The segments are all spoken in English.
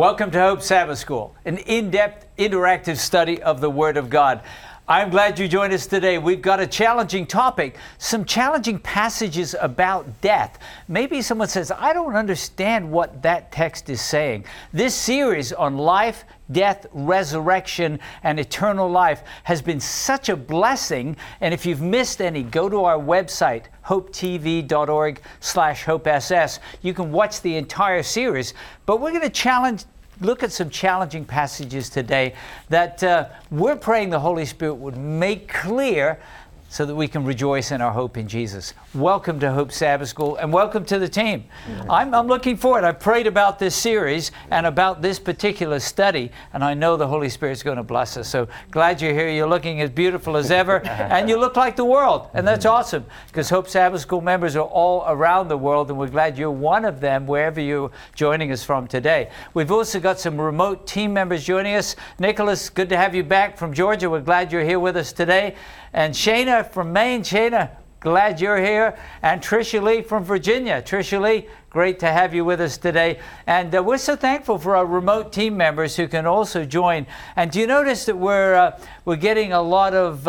Welcome to Hope Sabbath School, an in depth, interactive study of the Word of God. I'm glad you joined us today. We've got a challenging topic, some challenging passages about death. Maybe someone says, I don't understand what that text is saying. This series on life, death, resurrection, and eternal life has been such a blessing. And if you've missed any, go to our website, hopetv.org slash hopess. You can watch the entire series. But we're going to challenge look at some challenging passages today that uh, we're praying the Holy Spirit would make clear so that we can rejoice in our hope in Jesus. Welcome to Hope Sabbath School and welcome to the team. I'm, I'm, looking forward. I've prayed about this series and about this particular study, and I know the Holy Spirit's going to bless us. So glad you're here. You're looking as beautiful as ever, and you look like the world, and that's mm-hmm. awesome because Hope Sabbath School members are all around the world, and we're glad you're one of them wherever you're joining us from today. We've also got some remote team members joining us. Nicholas, good to have you back from Georgia. We're glad you're here with us today. And Shayna from Maine, Shayna, glad you're here. And Tricia Lee from Virginia. Tricia Lee, great to have you with us today. And uh, we're so thankful for our remote team members who can also join. And do you notice that we're, uh, we're getting a lot of.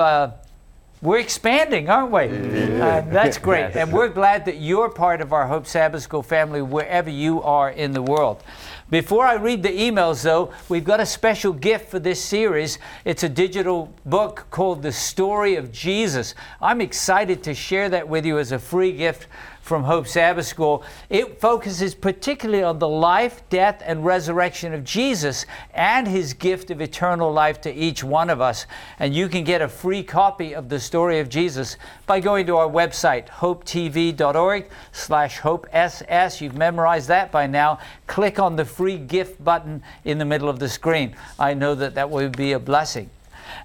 We're expanding, aren't we? Yeah. Uh, that's great. and we're glad that you're part of our Hope Sabbath School family wherever you are in the world. Before I read the emails, though, we've got a special gift for this series. It's a digital book called The Story of Jesus. I'm excited to share that with you as a free gift from Hope Sabbath School. It focuses particularly on the life, death, and resurrection of Jesus and his gift of eternal life to each one of us. And you can get a free copy of the story of Jesus by going to our website, hopetv.org slash hopess. You've memorized that by now. Click on the free gift button in the middle of the screen. I know that that will be a blessing.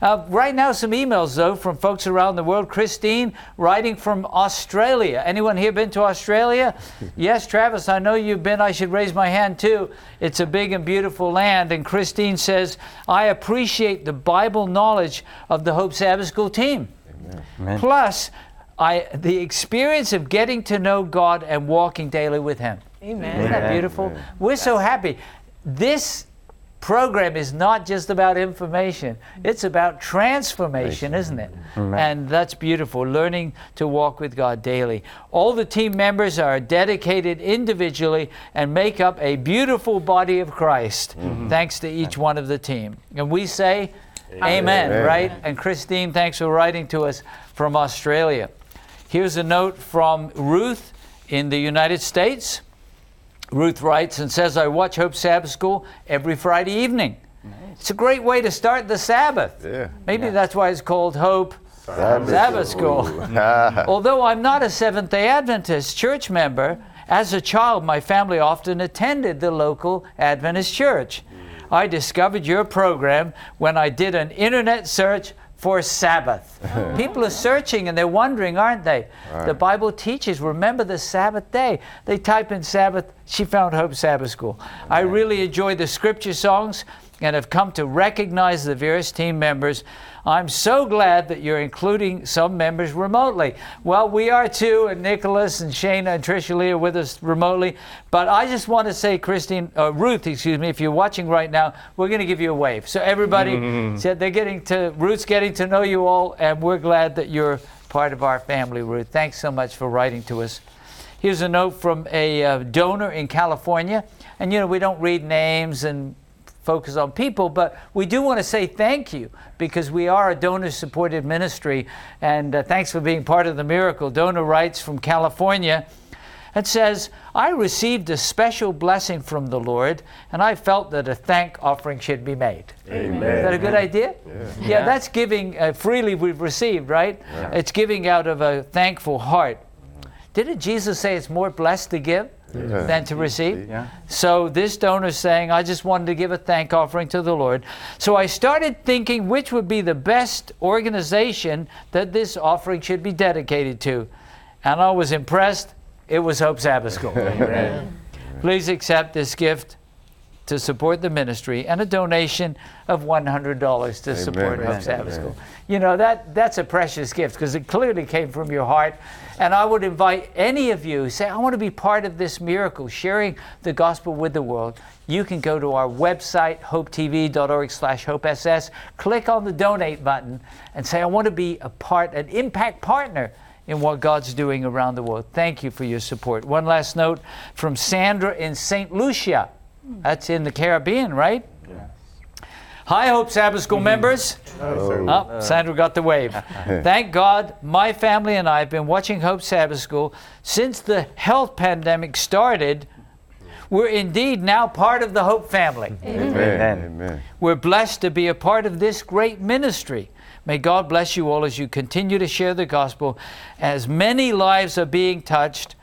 Uh, right now, some emails though from folks around the world. Christine writing from Australia. Anyone here been to Australia? yes, Travis, I know you've been. I should raise my hand too. It's a big and beautiful land. And Christine says, I appreciate the Bible knowledge of the Hope Sabbath School team. Amen. Plus, I, the experience of getting to know God and walking daily with Him. Amen. Isn't that beautiful? Amen. We're so happy. This program is not just about information, it's about transformation, isn't it? And that's beautiful, learning to walk with God daily. All the team members are dedicated individually and make up a beautiful body of Christ, mm-hmm. thanks to each one of the team. And we say, Amen, Amen, right? And Christine, thanks for writing to us from Australia. Here's a note from Ruth in the United States. Ruth writes and says, I watch Hope Sabbath School every Friday evening. Nice. It's a great way to start the Sabbath. Yeah. Maybe yeah. that's why it's called Hope Sabbath, Sabbath School. Although I'm not a Seventh day Adventist church member, as a child, my family often attended the local Adventist church. I discovered your program when I did an internet search for Sabbath. People are searching and they're wondering, aren't they? Right. The Bible teaches, remember the Sabbath day. They type in Sabbath, she found Hope Sabbath School. I really enjoy the scripture songs and have come to recognize the various team members. I'm so glad that you're including some members remotely. Well, we are too, and Nicholas and Shana and Tricia Lee are with us remotely. But I just want to say, Christine, uh, Ruth, excuse me, if you're watching right now, we're going to give you a wave. So everybody mm-hmm. said they're getting to, Ruth's getting to know you all, and we're glad that you're part of our family, Ruth. Thanks so much for writing to us. Here's a note from a uh, donor in California. And you know, we don't read names and focus on people, but we do want to say thank you because we are a donor supported ministry. And uh, thanks for being part of the miracle. Donor writes from California and says, I received a special blessing from the Lord, and I felt that a thank offering should be made. Amen. Is that a good idea? Yeah, yeah that's giving uh, freely we've received, right? Yeah. It's giving out of a thankful heart. Didn't Jesus say it's more blessed to give yeah. than to receive. Yeah. So this donor is saying, I just wanted to give a thank offering to the Lord. So I started thinking which would be the best organization that this offering should be dedicated to. And I was impressed. It was Hope Sabbath School. Please accept this gift to support the ministry and a donation of $100 to support Hope Sabbath School. You know, that, that's a precious gift because it clearly came from your heart. And I would invite any of you who say, I want to be part of this miracle, sharing the gospel with the world. You can go to our website, hopetv.org slash hopess, click on the donate button, and say, I want to be a part, an impact partner in what God's doing around the world. Thank you for your support. One last note from Sandra in St. Lucia. That's in the Caribbean, right? Hi, Hope Sabbath School members. Oh, Sandra got the wave. Thank God, my family and I have been watching Hope Sabbath School since the health pandemic started. We're indeed now part of the Hope family. Amen. Amen. We're blessed to be a part of this great ministry. May God bless you all as you continue to share the gospel, as many lives are being touched.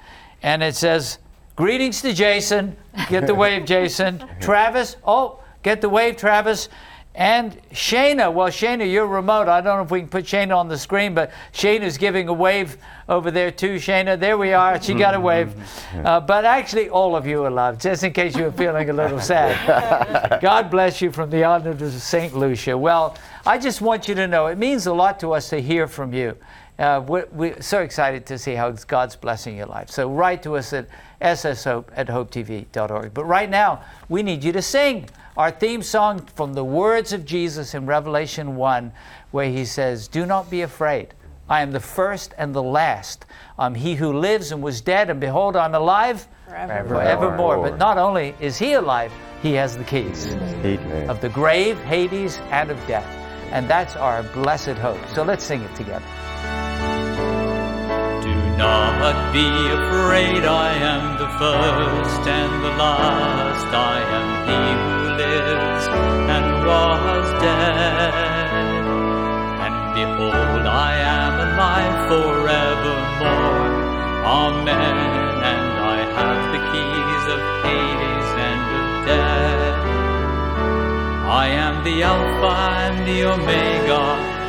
And it says, Greetings to Jason. Get the wave, Jason. Travis. Oh, get the wave, Travis. And Shana, well, Shana, you're remote. I don't know if we can put Shana on the screen, but Shayna's giving a wave over there too. Shana, there we are. She got a wave. Uh, but actually, all of you are loved, just in case you were feeling a little sad. God bless you from the island of St. Lucia. Well, I just want you to know it means a lot to us to hear from you. Uh, we're, we're, so excited to see how God's blessing your life. So write to us at sshope at hopetv.org. But right now, we need you to sing our theme song from the words of Jesus in Revelation 1, where he says, Do not be afraid. I am the first and the last. I'm he who lives and was dead, and behold, I'm alive Forever. forevermore. But not only is he alive, he has the keys Amen. of the grave, Hades, and of death. And that's our blessed hope. So let's sing it together. Not be afraid, I am the first and the last. I am he who lives and was dead. And behold, I am alive forevermore. Amen. And I have the keys of Hades and of death. I am the Alpha and the Omega,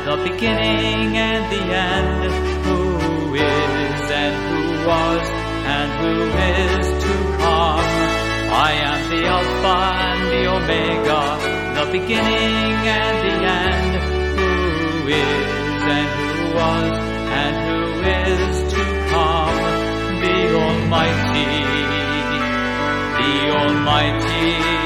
the beginning and the end, who is and who was and who is to come. I am the Alpha and the Omega, the beginning and the end, who is and who was and who is to come. The Almighty, the Almighty.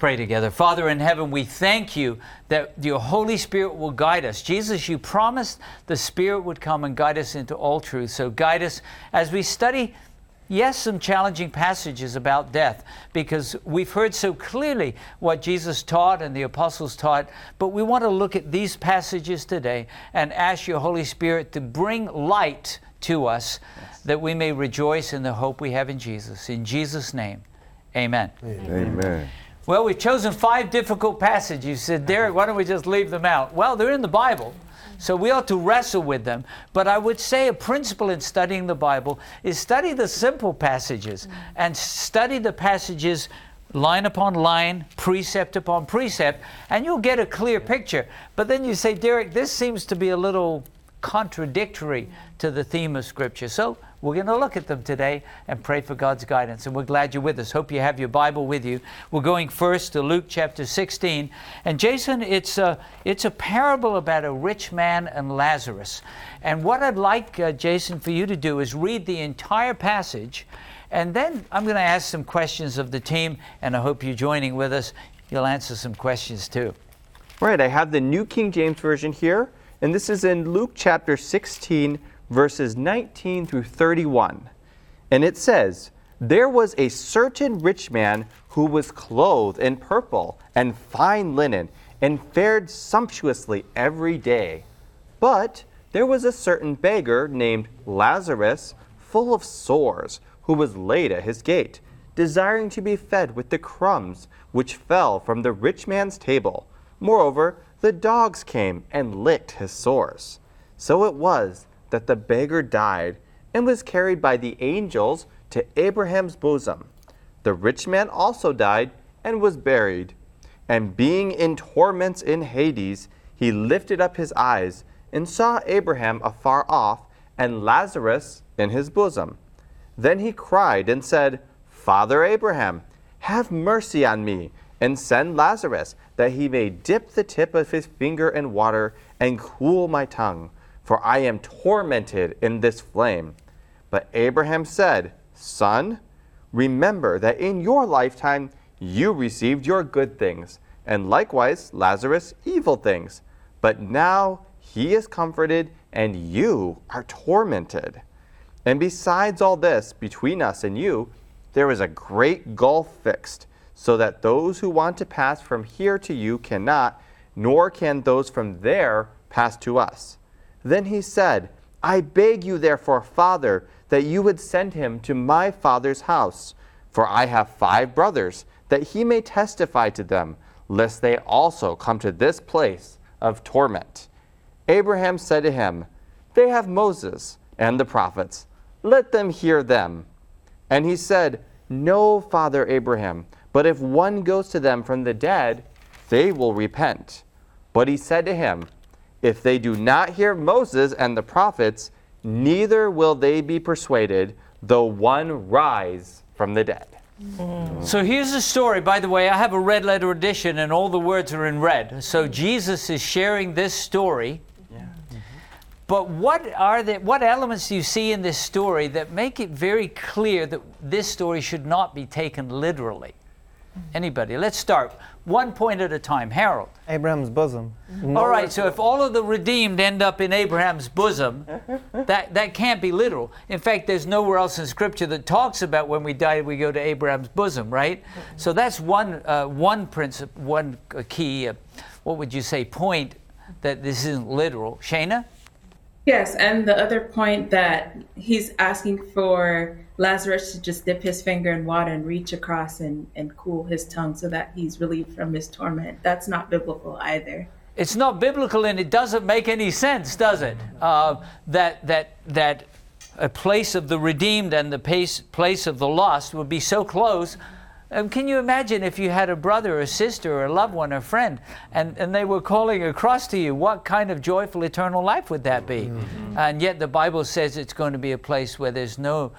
Pray together. Father in heaven, we thank you that your Holy Spirit will guide us. Jesus, you promised the Spirit would come and guide us into all truth. So guide us as we study, yes, some challenging passages about death, because we've heard so clearly what Jesus taught and the apostles taught. But we want to look at these passages today and ask your Holy Spirit to bring light to us that we may rejoice in the hope we have in Jesus. In Jesus' name, Amen. Amen. Well, we've chosen five difficult passages. You said, Derek, why don't we just leave them out? Well, they're in the Bible, so we ought to wrestle with them. But I would say a principle in studying the Bible is study the simple passages and study the passages line upon line, precept upon precept, and you'll get a clear picture. But then you say, Derek, this seems to be a little contradictory to the theme of Scripture. So we're going to look at them today and pray for God's guidance. And we're glad you're with us. Hope you have your Bible with you. We're going first to Luke chapter 16. And Jason, it's a, it's a parable about a rich man and Lazarus. And what I'd like, uh, Jason, for you to do is read the entire passage. And then I'm going to ask some questions of the team. And I hope you're joining with us. You'll answer some questions too. Right, I have the New King James Version here, and this is in Luke chapter 16, verses 19 through 31. And it says, There was a certain rich man who was clothed in purple and fine linen, and fared sumptuously every day. But there was a certain beggar named Lazarus, full of sores, who was laid at his gate, desiring to be fed with the crumbs which fell from the rich man's table. Moreover, the dogs came and licked his sores. So it was that the beggar died and was carried by the angels to Abraham's bosom. The rich man also died and was buried. And being in torments in Hades, he lifted up his eyes and saw Abraham afar off and Lazarus in his bosom. Then he cried and said, Father Abraham, have mercy on me, and send Lazarus, that he may dip the tip of his finger in water and cool my tongue, for I am tormented in this flame. But Abraham said, Son, remember that in your lifetime you received your good things, and likewise Lazarus evil things. But now he is comforted, and you are tormented. And besides all this, between us and you, there is a great gulf fixed, so that those who want to pass from here to you cannot, nor can those from there pass to us. Then he said, I beg you, therefore, Father, that you would send him to my father's house, for I have five brothers, that he may testify to them, lest they also come to this place of torment. Abraham said to him, They have Moses and the prophets. Let them hear them. And he said, No, Father Abraham, but if one goes to them from the dead, they will repent. But he said to him, If they do not hear Moses and the prophets, neither will they be persuaded, though one rise from the dead. Mm. So here's the story. By the way, I have a red letter edition and all the words are in red. So Jesus is sharing this story. But what are the what elements do you see in this story that make it very clear that this story should not be taken literally? Mm-hmm. Anybody? Let's start one point at a time. Harold. Abraham's bosom. All right, so if all of the redeemed end up in Abraham's bosom, that, that can't be literal. In fact, there's nowhere else in Scripture that talks about when we die, we go to Abraham's bosom, right? So that's one, uh, one principle, one uh, key, uh, what would you say, point that this isn't literal. Shayna? Yes, and the other point that he's asking for Lazarus to just dip his finger in water and reach across and, and cool his tongue so that he's relieved from his torment. That's not biblical either. It's not biblical and it doesn't make any sense, does it? Uh, that, that, that a place of the redeemed and the place, place of the lost would be so close. Um, can you imagine if you had a brother or sister or a loved one or friend and, and they were calling across to you? What kind of joyful eternal life would that be? And yet the Bible says it's going to be a place where there's no,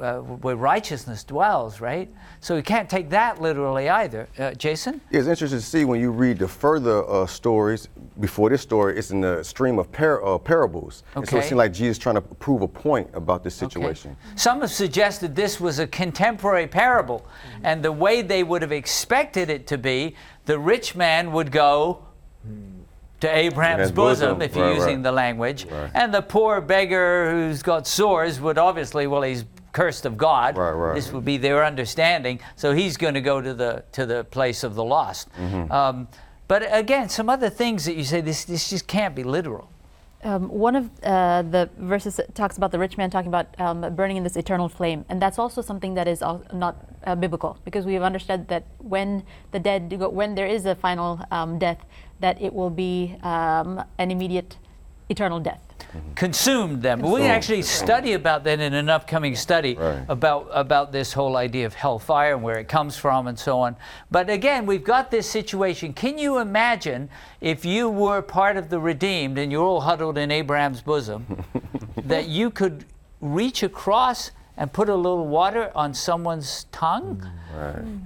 uh, where righteousness dwells, right? So we can't take that literally either. Uh, Jason? It's interesting to see when you read the further uh, stories before this story, it's in the stream of par- uh, parables. And so it seems like Jesus trying to prove a point about this situation. Some have suggested this was a contemporary parable, and the way they would have expected it to be, the rich man would go to Abraham's bosom, bosom, if you're right, using right. the language, Right. and the poor beggar who's got sores would obviously, well, he's cursed of God. Right, right. This would be their understanding, so he's going to go to the to the place of the lost. Mm-hmm. Um, but again, some other things that you say this this just can't be literal. Um, one of uh, the verses talks about the rich man talking about um, burning in this eternal flame, and that's also something that is not uh, biblical because we have understood that when the dead go, when there is a final um, death, that it will be um, an immediate, eternal death. consumed them. We actually study about that in an upcoming study Right. about about this whole idea of hellfire and where it comes from and so on. But again, we've got this situation. Can you imagine if you were part of the redeemed and you're all huddled in Abraham's bosom, that you could reach across and put a little water on someone's tongue? Mm,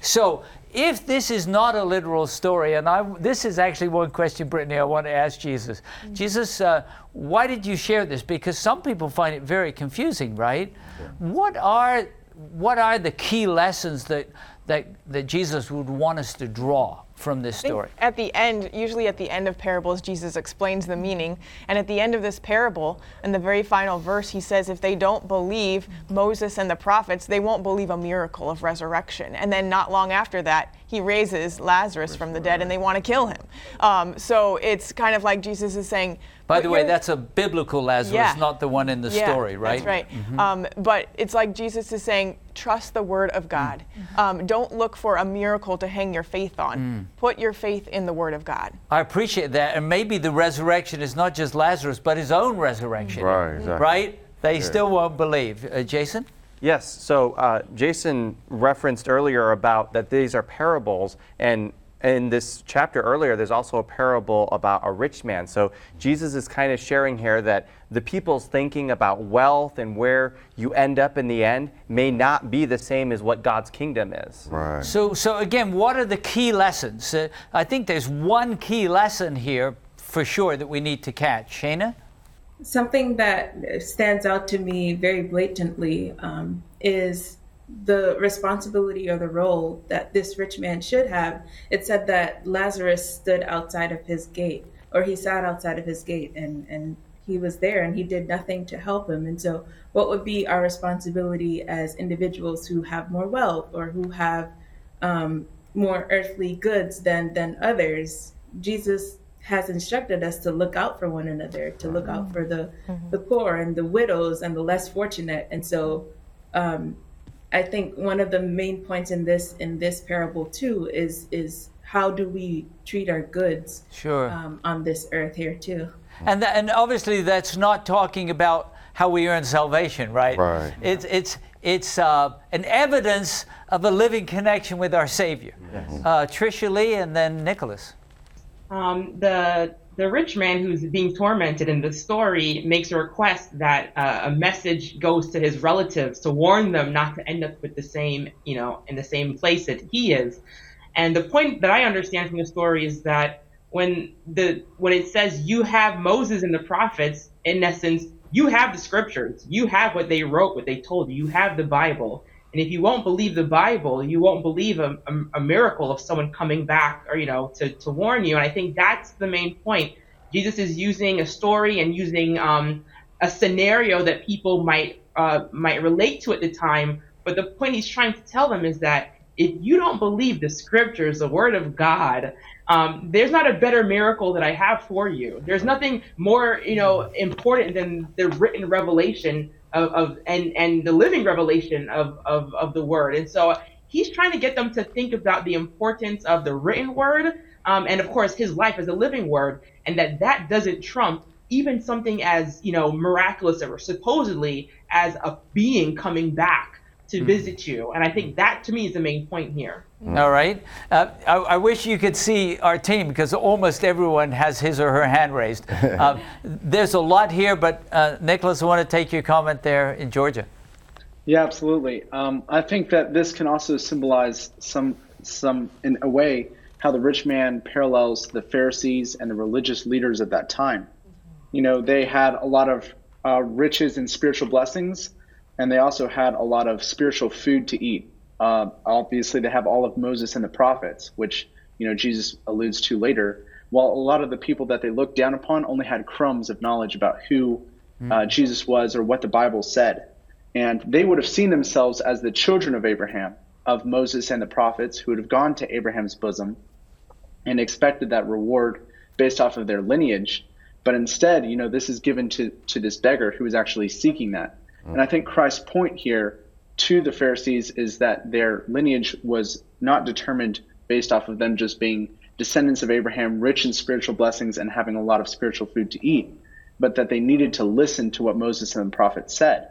so, if this is not a literal story, and I, this is actually one question, Brittany, I want to ask Jesus. Jesus, uh, why did you share this? Because some people find it very confusing, right? What are what are the key lessons that that that Jesus would want us to draw from this story? At the end, usually at the end of parables, Jesus explains the meaning. And at the end of this parable, in the very final verse, he says, if they don't believe Moses and the prophets, they won't believe a miracle of resurrection. And then not long after that, he raises Lazarus from the dead and they want to kill him. Um, so it's kind of like Jesus is saying, By the way, that's a biblical Lazarus, Yeah. not the one in the yeah, story, right? That's right. Um, but it's like Jesus is saying, trust the word of God. Um, don't look for a miracle to hang your faith on. Put your faith in the word of God. I appreciate that. And maybe the resurrection is not just Lazarus, but his own resurrection. Right, exactly. Right? They still won't believe. Uh, Jason? Yes. So uh, Jason referenced earlier about that these are parables, and in this chapter earlier, there's also a parable about a rich man. So Jesus is kind of sharing here that the people's thinking about wealth and where you end up in the end may not be the same as what God's kingdom is. Right. So, so again, what are the key lessons? Uh, I think there's one key lesson here for sure that we need to catch. Shayna? Something that stands out to me very blatantly um, is the responsibility or the role that this rich man should have. It said that Lazarus stood outside of his gate, or he sat outside of his gate, and, and he was there and he did nothing to help him. And so, what would be our responsibility as individuals who have more wealth or who have um, more earthly goods than than others? Jesus has instructed us to look out for one another, to look out for the the poor and the widows and the less fortunate. And so, um, I think one of the main points in this in this parable too is is how do we treat our goods Sure. um, on this earth here too. And, tha- and obviously, that's not talking about how we earn salvation, right? Right. It's, it's, it's uh, an evidence of a living connection with our Savior. Uh, Tricia Lee and then Nicholas. Um, the the rich man who's being tormented in the story makes a request that uh, a message goes to his relatives to warn them not to end up with the same, you know, in the same place that he is. And the point that I understand from the story is that when the when it says you have Moses and the prophets, in essence, you have the scriptures, you have what they wrote, what they told you, you have the Bible. And if you won't believe the Bible, you won't believe a, a, a miracle of someone coming back or, you know, to, to warn you. And I think that's the main point. Jesus is using a story and using um, a scenario that people might uh, might relate to at the time. But the point he's trying to tell them is that if you don't believe the scriptures, the word of God, um, there's not a better miracle that I have for you. There's nothing more, you know, important than the written revelation of, of and and the living revelation of, of of the word. And so he's trying to get them to think about the importance of the written word, um, and of course his life as a living word, and that that doesn't trump even something as you know miraculous or supposedly as a being coming back to visit you. And I think that to me is the main point here. All right. Uh, I, I wish you could see our team because almost everyone has his or her hand raised. Uh, there's a lot here, but uh, Nicholas, I want to take your comment there in Georgia. Yeah, absolutely. Um, I think that this can also symbolize some, some in a way, how the rich man parallels the Pharisees and the religious leaders of that time. You know, they had a lot of uh, riches and spiritual blessings, and they also had a lot of spiritual food to eat. Uh, obviously, they have all of Moses and the prophets, which you know Jesus alludes to later. While a lot of the people that they looked down upon only had crumbs of knowledge about who uh, Jesus was or what the Bible said, and they would have seen themselves as the children of Abraham, of Moses and the prophets, who would have gone to Abraham's bosom and expected that reward based off of their lineage. But instead, you know, this is given to, to this beggar who is actually seeking that. And I think Christ's point here to the Pharisees is that their lineage was not determined based off of them just being descendants of Abraham, rich in spiritual blessings, and having a lot of spiritual food to eat, but that they needed to listen to what Moses and the prophets said.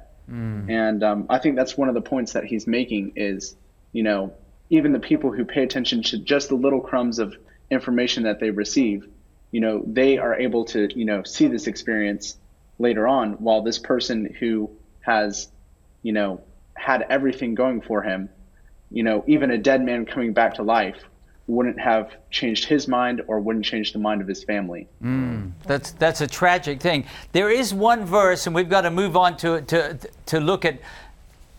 And um, I think that's one of the points that he's making is, you know, even the people who pay attention to just the little crumbs of information that they receive, you know, they are able to, you know, see this experience later on, while this person who has, you know, had everything going for him, you know, even a dead man coming back to life wouldn't have changed his mind or wouldn't change the mind of his family. Mm. That's that's a tragic thing. There is one verse, and we've got to move on to to to look at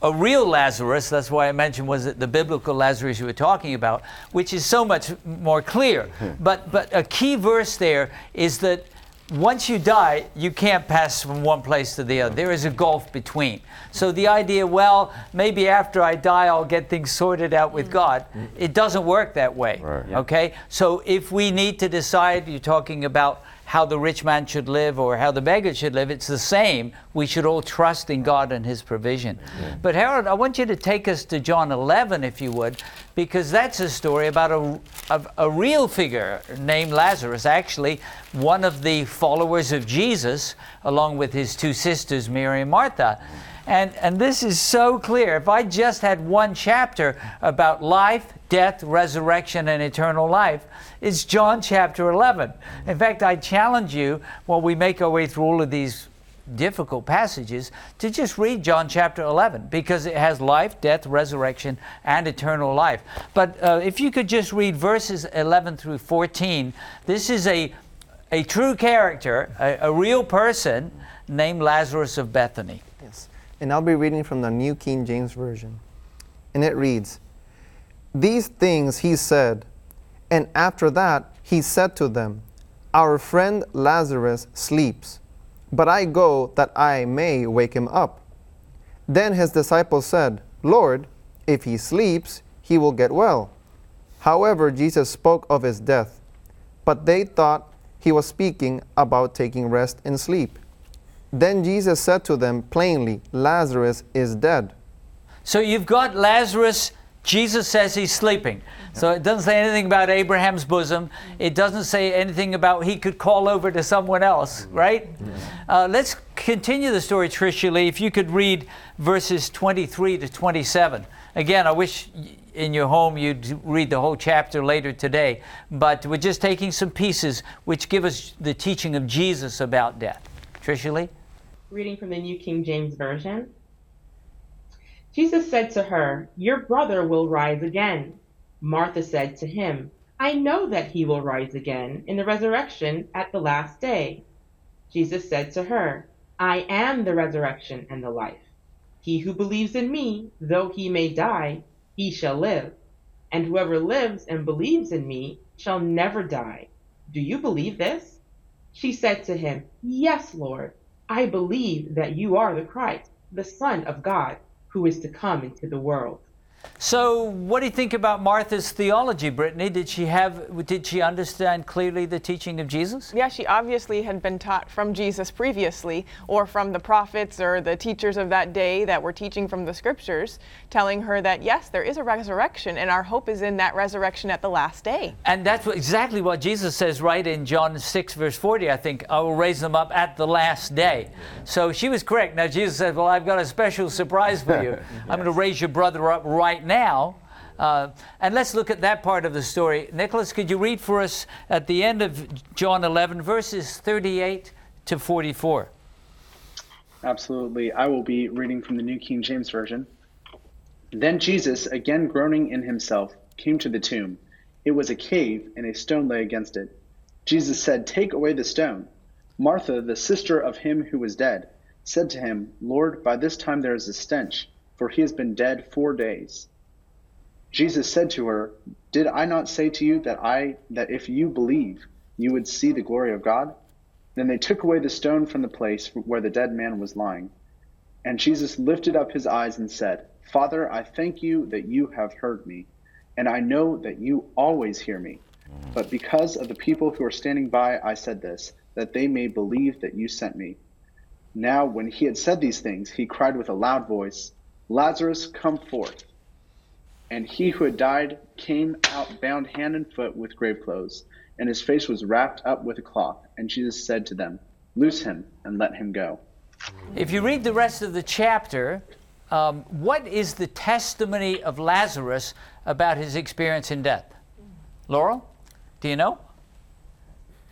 a real Lazarus. That's why I mentioned was it the biblical Lazarus you were talking about, which is so much more clear. But but a key verse there is that once you die, you can't pass from one place to the other. There is a gulf between. So the idea, well, maybe after I die, I'll get things sorted out with God. It doesn't work that way. Right. Okay? So if we need to decide, you're talking about how the rich man should live or how the beggar should live, it's the same. We should all trust in God and His provision. But Harold, I want you to take us to John 11, if you would, because that's a story about a, a, a real figure named Lazarus, actually, one of the followers of Jesus, along with his two sisters, Mary and Martha. And, and this is so clear. If I just had one chapter about life, death, resurrection, and eternal life, it's John chapter 11. In fact, I challenge you while we make our way through all of these difficult passages to just read John chapter 11 because it has life, death, resurrection, and eternal life. But uh, if you could just read verses 11 through 14, this is a, a true character, a, a real person named Lazarus of Bethany. Yes. And I'll be reading from the New King James Version. And it reads These things he said, and after that he said to them, Our friend Lazarus sleeps, but I go that I may wake him up. Then his disciples said, Lord, if he sleeps, he will get well. However, Jesus spoke of his death, but they thought he was speaking about taking rest in sleep. Then Jesus said to them plainly, Lazarus is dead. So you've got Lazarus. Jesus says he's sleeping. So it doesn't say anything about Abraham's bosom. It doesn't say anything about he could call over to someone else, right? Uh, let's continue the story, Tricia Lee. If you could read verses 23 to 27. Again, I wish in your home you'd read the whole chapter later today, but we're just taking some pieces which give us the teaching of Jesus about death. Tricia Lee? Reading from the New King James Version. Jesus said to her, Your brother will rise again. Martha said to him, I know that he will rise again in the resurrection at the last day. Jesus said to her, I am the resurrection and the life. He who believes in me, though he may die, he shall live. And whoever lives and believes in me shall never die. Do you believe this? She said to him, Yes, Lord. I believe that you are the Christ, the Son of God, who is to come into the world. So, what do you think about Martha's theology, Brittany? Did she have? Did she understand clearly the teaching of Jesus? Yeah, she obviously had been taught from Jesus previously, or from the prophets or the teachers of that day that were teaching from the scriptures, telling her that yes, there is a resurrection, and our hope is in that resurrection at the last day. And that's what, exactly what Jesus says, right in John 6, verse 40, I think. I will raise them up at the last day. So she was correct. Now, Jesus said, Well, I've got a special surprise for you. I'm going to raise your brother up right now. Uh, and let's look at that part of the story. Nicholas, could you read for us at the end of John 11, verses 38 to 44? Absolutely. I will be reading from the New King James Version. Then Jesus, again groaning in himself, came to the tomb. It was a cave, and a stone lay against it. Jesus said, Take away the stone. Martha, the sister of him who was dead, said to him, Lord, by this time there is a stench, for he has been dead four days. Jesus said to her, Did I not say to you that I that if you believe, you would see the glory of God? Then they took away the stone from the place where the dead man was lying. And Jesus lifted up his eyes and said, Father, I thank you that you have heard me, and I know that you always hear me. But because of the people who are standing by, I said this, that they may believe that you sent me. Now, when he had said these things, he cried with a loud voice, Lazarus, come forth. And he who had died came out bound hand and foot with grave clothes, and his face was wrapped up with a cloth. And Jesus said to them, Loose him and let him go. If you read the rest of the chapter, um, what is the testimony of Lazarus about his experience in death? Laurel, do you know?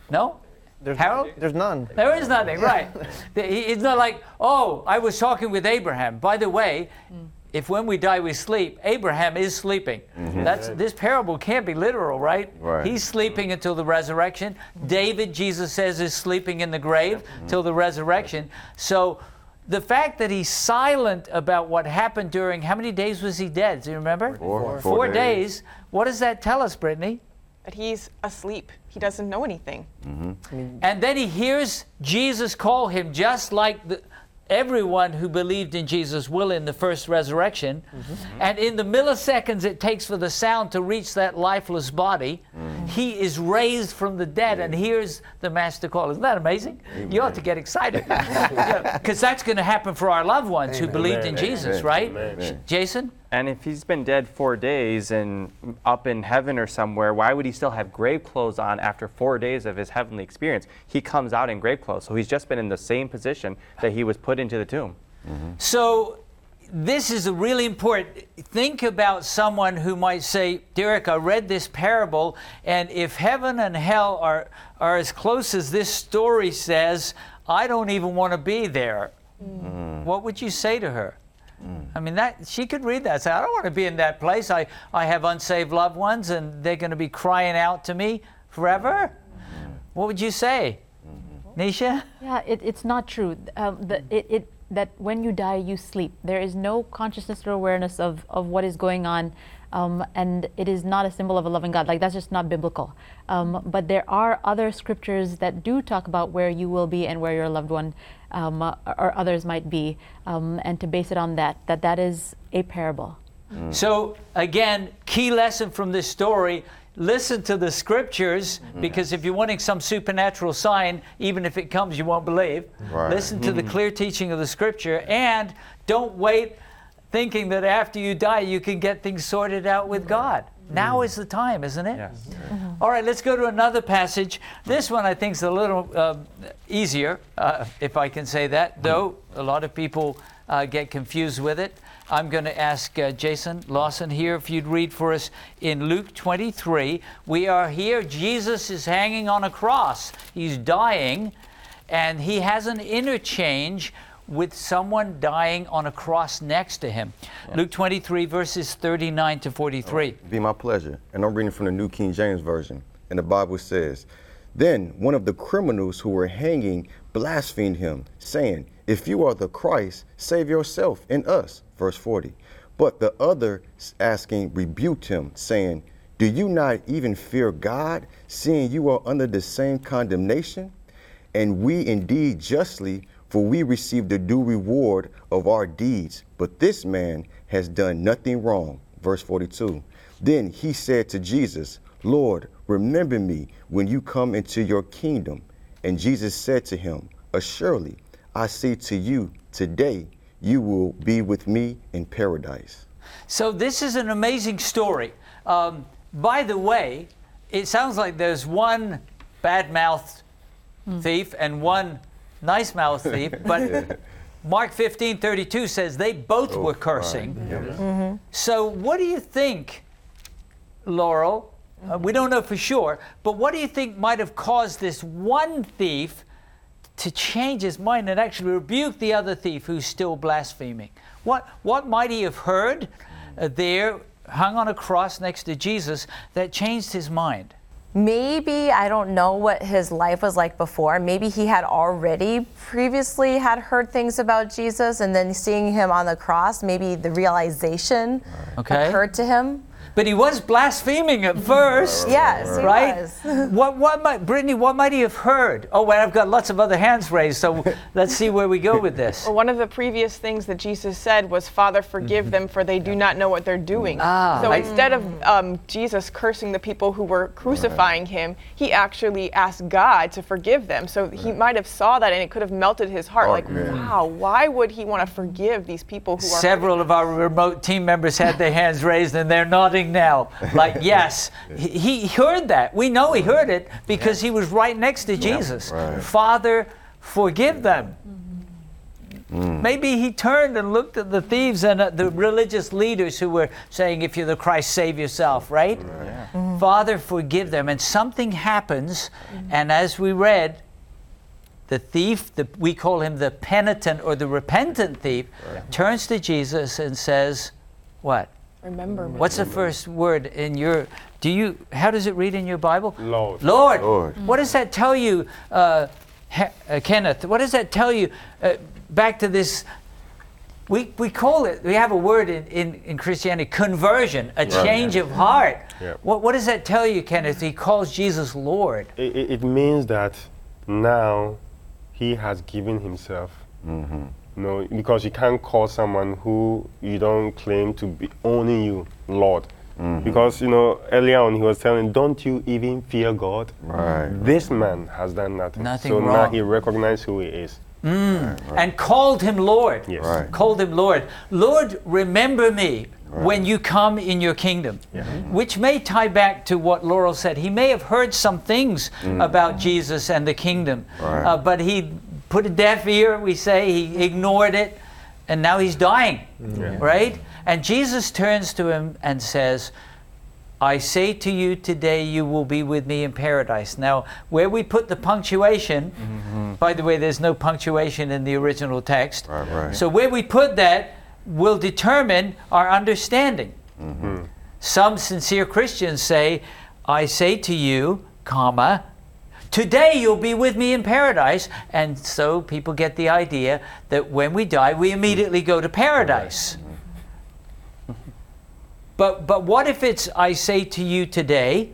No? There's, Harold? There's none. There is nothing, right? It's not like, oh, I was talking with Abraham. By the way, mm. if when we die we sleep, Abraham is sleeping. Mm-hmm. That's this parable can't be literal, right? Right. He's sleeping until the resurrection. Mm-hmm. David, Jesus says, is sleeping in the grave mm-hmm. till the resurrection. So the fact that he's silent about what happened during how many days was he dead? Do you remember? Four. Four days. What does that tell us, Brittany? That he's asleep. He doesn't know anything. Mm-hmm. And then he hears Jesus call him, just like the, everyone who believed in Jesus will in the first resurrection. And in the milliseconds it takes for the sound to reach that lifeless body, he is raised from the dead and hears the Master call. Isn't that amazing? You ought to get excited. Because that's going to happen for our loved ones who believed in Jesus, right? Jason? And if he's been dead four days and up in heaven or somewhere, why would he still have grave clothes on after four days of his heavenly experience? He comes out in grave clothes, so he's just been in the same position that he was put into the tomb. Mm-hmm. So this is a really important. Think about someone who might say, Derek, I read this parable, and if heaven and hell are, are as close as this story says, I don't even want to be there. Mm. What would you say to her? I mean, that she could read that. Say, I don't want to be in that place. I, I have unsaved loved ones, and they're going to be crying out to me forever. What would you say, Nisha? Yeah, it, it's not true. Um, the, it, it, that when you die, you sleep. There is no consciousness or awareness of, of what is going on. Um, and it is not a symbol of a loving God. Like, that's just not biblical. Um, but there are other scriptures that do talk about where you will be and where your loved one um, uh, or others might be. Um, and to base it on that, that that is a parable. So, again, key lesson from this story listen to the scriptures because if you're wanting some supernatural sign, even if it comes, you won't believe. Right. Listen to the clear teaching of the scripture and don't wait thinking that after you die you can get things sorted out with God. Now is the time, isn't it? Yes. All right, let's go to another passage. This one I think is a little um, easier, uh, if I can say that, though a lot of people uh, get confused with it. I'm going to ask uh, Jason Lawson here if you'd read for us in Luke 23. We are here. Jesus is hanging on a cross, he's dying, and he has an interchange with someone dying on a cross next to him. Luke 23, verses 39 to 43. Be my pleasure. And I'm reading from the New King James Version. And the Bible says, Then one of the criminals who were hanging blasphemed him, saying, If you are the Christ, save yourself and us. Verse 40. But the other asking rebuked him, saying, Do you not even fear God, seeing you are under the same condemnation? And we indeed justly, for we receive the due reward of our deeds. But this man has done nothing wrong. Verse 42. Then he said to Jesus, Lord, remember me when you come into your kingdom. And Jesus said to him, Assuredly, I say to you, today you will be with me in paradise. So this is an amazing story. Um, by the way, it sounds like there's one bad-mouthed thief and one nice-mouthed thief, but Mark 15:32 says they both were cursing. So what do you think, Laurel? Uh, we don't know for sure, but what do you think might have caused this one thief to change his mind and actually rebuke the other thief who's still blaspheming? What, what might he have heard uh, there, hung on a cross next to Jesus, that changed his mind? Maybe I don't know what his life was like before. Maybe he had already previously had heard things about Jesus and then seeing him on the cross, maybe the realization Okay. occurred to him. But he was blaspheming at first. Yes, he right? was. what, what might, Brittany, what might he have heard? Oh, well, I've got lots of other hands raised, so let's see where we go with this. Well, one of the previous things that Jesus said was, Father, forgive them, for they do not know what they're doing. Ah, so I- instead of um, Jesus cursing the people who were crucifying him, he actually asked God to forgive them. So he might have saw that and it could have melted his heart. Oh, like, yeah. wow, why would he want to forgive these people who are Several of our remote team members had their hands raised and they're nodding now. Like, yes, he, he heard that. We know he heard it because he was right next to Jesus. right. Father, forgive them. Mm. Maybe he turned and looked at the thieves and at the religious leaders who were saying, If you're the Christ, save yourself, right? Mm-hmm. Mm-hmm. Father, forgive them. And something happens, mm-hmm. and as we read, the thief, the, we call him the penitent or the repentant thief, turns to Jesus and says, What? Remember me. What's the first word in your? Do you? How does it read in your Bible? Lord. Lord. Lord. What does that tell you, uh, He- uh, Kenneth? What does that tell you? Uh, back to this. We, we call it. We have a word in, in, in Christianity: conversion, a change of heart. Yeah. What what does that tell you, Kenneth? He calls Jesus Lord. It, it, it means that now he has given himself. You know, because you can't call someone who you don't claim to be owning you Lord. Mm-hmm. Because you know earlier on he was telling, don't you even fear God? Right. This man has done nothing. Nothing so now he recognized who he is. Mm. and called him Lord. Yes. Right. Called him Lord. Lord, remember me when you come in your kingdom. Mm-hmm. Which may tie back to what Laurel said. He may have heard some things mm-hmm. about Jesus and the kingdom, Right. uh, but he put a deaf ear, we say, he ignored it, and now he's dying. Mm-hmm. Right? And Jesus turns to him and says, I say to you today, you will be with me in paradise. Now, where we put the punctuation, mm-hmm. by the way, there's no punctuation in the original text. Right, right. So, where we put that will determine our understanding. Mm-hmm. Some sincere Christians say, I say to you, comma, today you'll be with me in paradise. And so people get the idea that when we die, we immediately go to paradise. But, but what if it's, I say to you today,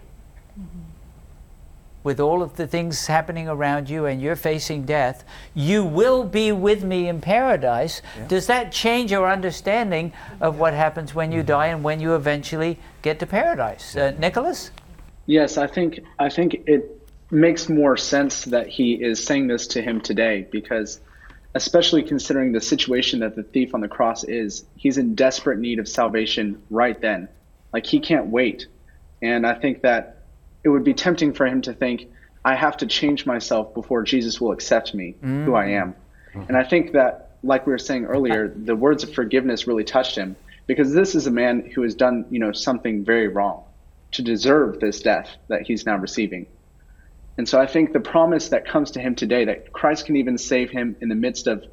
with all of the things happening around you and you're facing death, you will be with me in paradise. Does that change your understanding of what happens when you die and when you eventually get to paradise? Uh, Nicholas? Yes, I think I think it makes more sense that he is saying this to him today because especially considering the situation that the thief on the cross is, he's in desperate need of salvation right then. Like he can't wait. And I think that it would be tempting for him to think, I have to change myself before Jesus will accept me, who I am. Mm-hmm. And I think that, like we were saying earlier, uh-huh. the words of forgiveness really touched him because this is a man who has done, you know, something very wrong to deserve this death that he's now receiving. And so I think the promise that comes to him today that Christ can even save him in the midst of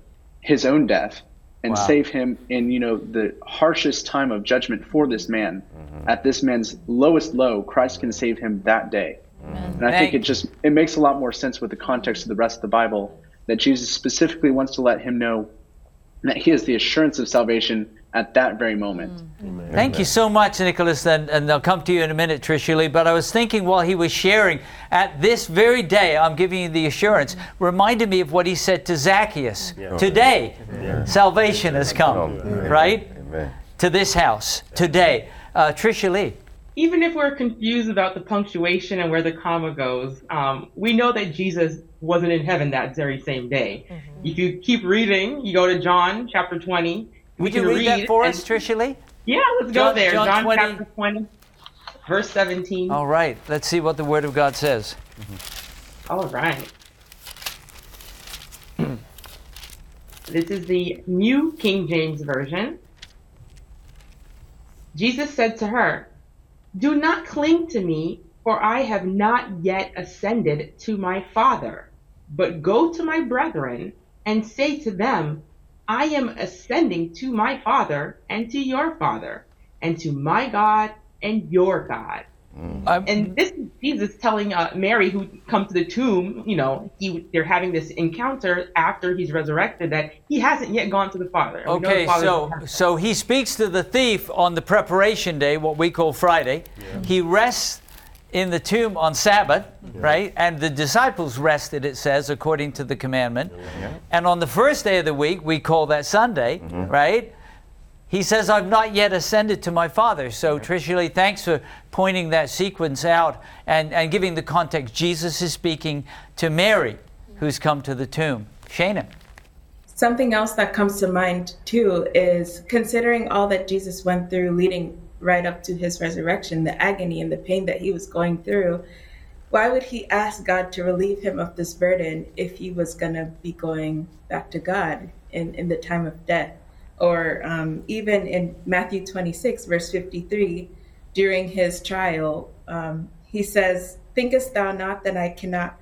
his own death and Wow. save him in, you know, the harshest time of judgment for this man. Mm-hmm. At this man's lowest low, Christ can save him that day. And I think it just it makes a lot more sense with the context of the rest of the Bible that Jesus specifically wants to let him know that he has the assurance of salvation at that very moment. Thank you so much, Nicholas, and, and I'll come to you in a minute, Tricia Lee. But I was thinking while he was sharing, at this very day, I'm giving you the assurance, reminded me of what he said to Zacchaeus. Today, salvation has come, right? Amen. To this house, today. Uh, Tricia Lee. even if we're confused about the punctuation and where the comma goes, um, we know that Jesus wasn't in heaven that very same day. If you keep reading, you go to John chapter 20. Would can you read, that for us, Tricia Lee? Yeah, let's John- go there. John John, 20. chapter 20, verse 17. All right, let's see what the Word of God says. All right. this is the New King James Version. Jesus said to her, Do not cling to me, for I have not yet ascended to my Father. But go to my brethren and say to them, I am ascending to my Father and to your Father, and to my God and your God. and this is Jesus telling uh, Mary, who comes to the tomb, you know, he, they're having this encounter after he's resurrected, that he hasn't yet gone to the Father. And we the Okay, so so he speaks to the thief on the preparation day, what we call Friday. He rests in the tomb on Sabbath, right? And the disciples rested, it says, according to the commandment. And on the first day of the week, we call that Sunday, mm-hmm. right? He says, I've not yet ascended to my Father. So, Tricia Lee, thanks for pointing that sequence out and, and giving the context. Jesus is speaking to Mary, who's come to the tomb. Shana. Something else that comes to mind too is considering all that Jesus went through leading right up to his resurrection, the agony and the pain that he was going through. Why would he ask God to relieve him of this burden if he was going to be going back to God in, in the time of death? Or um, even in Matthew 26, verse 53, during his trial, um, he says, Thinkest thou not that I cannot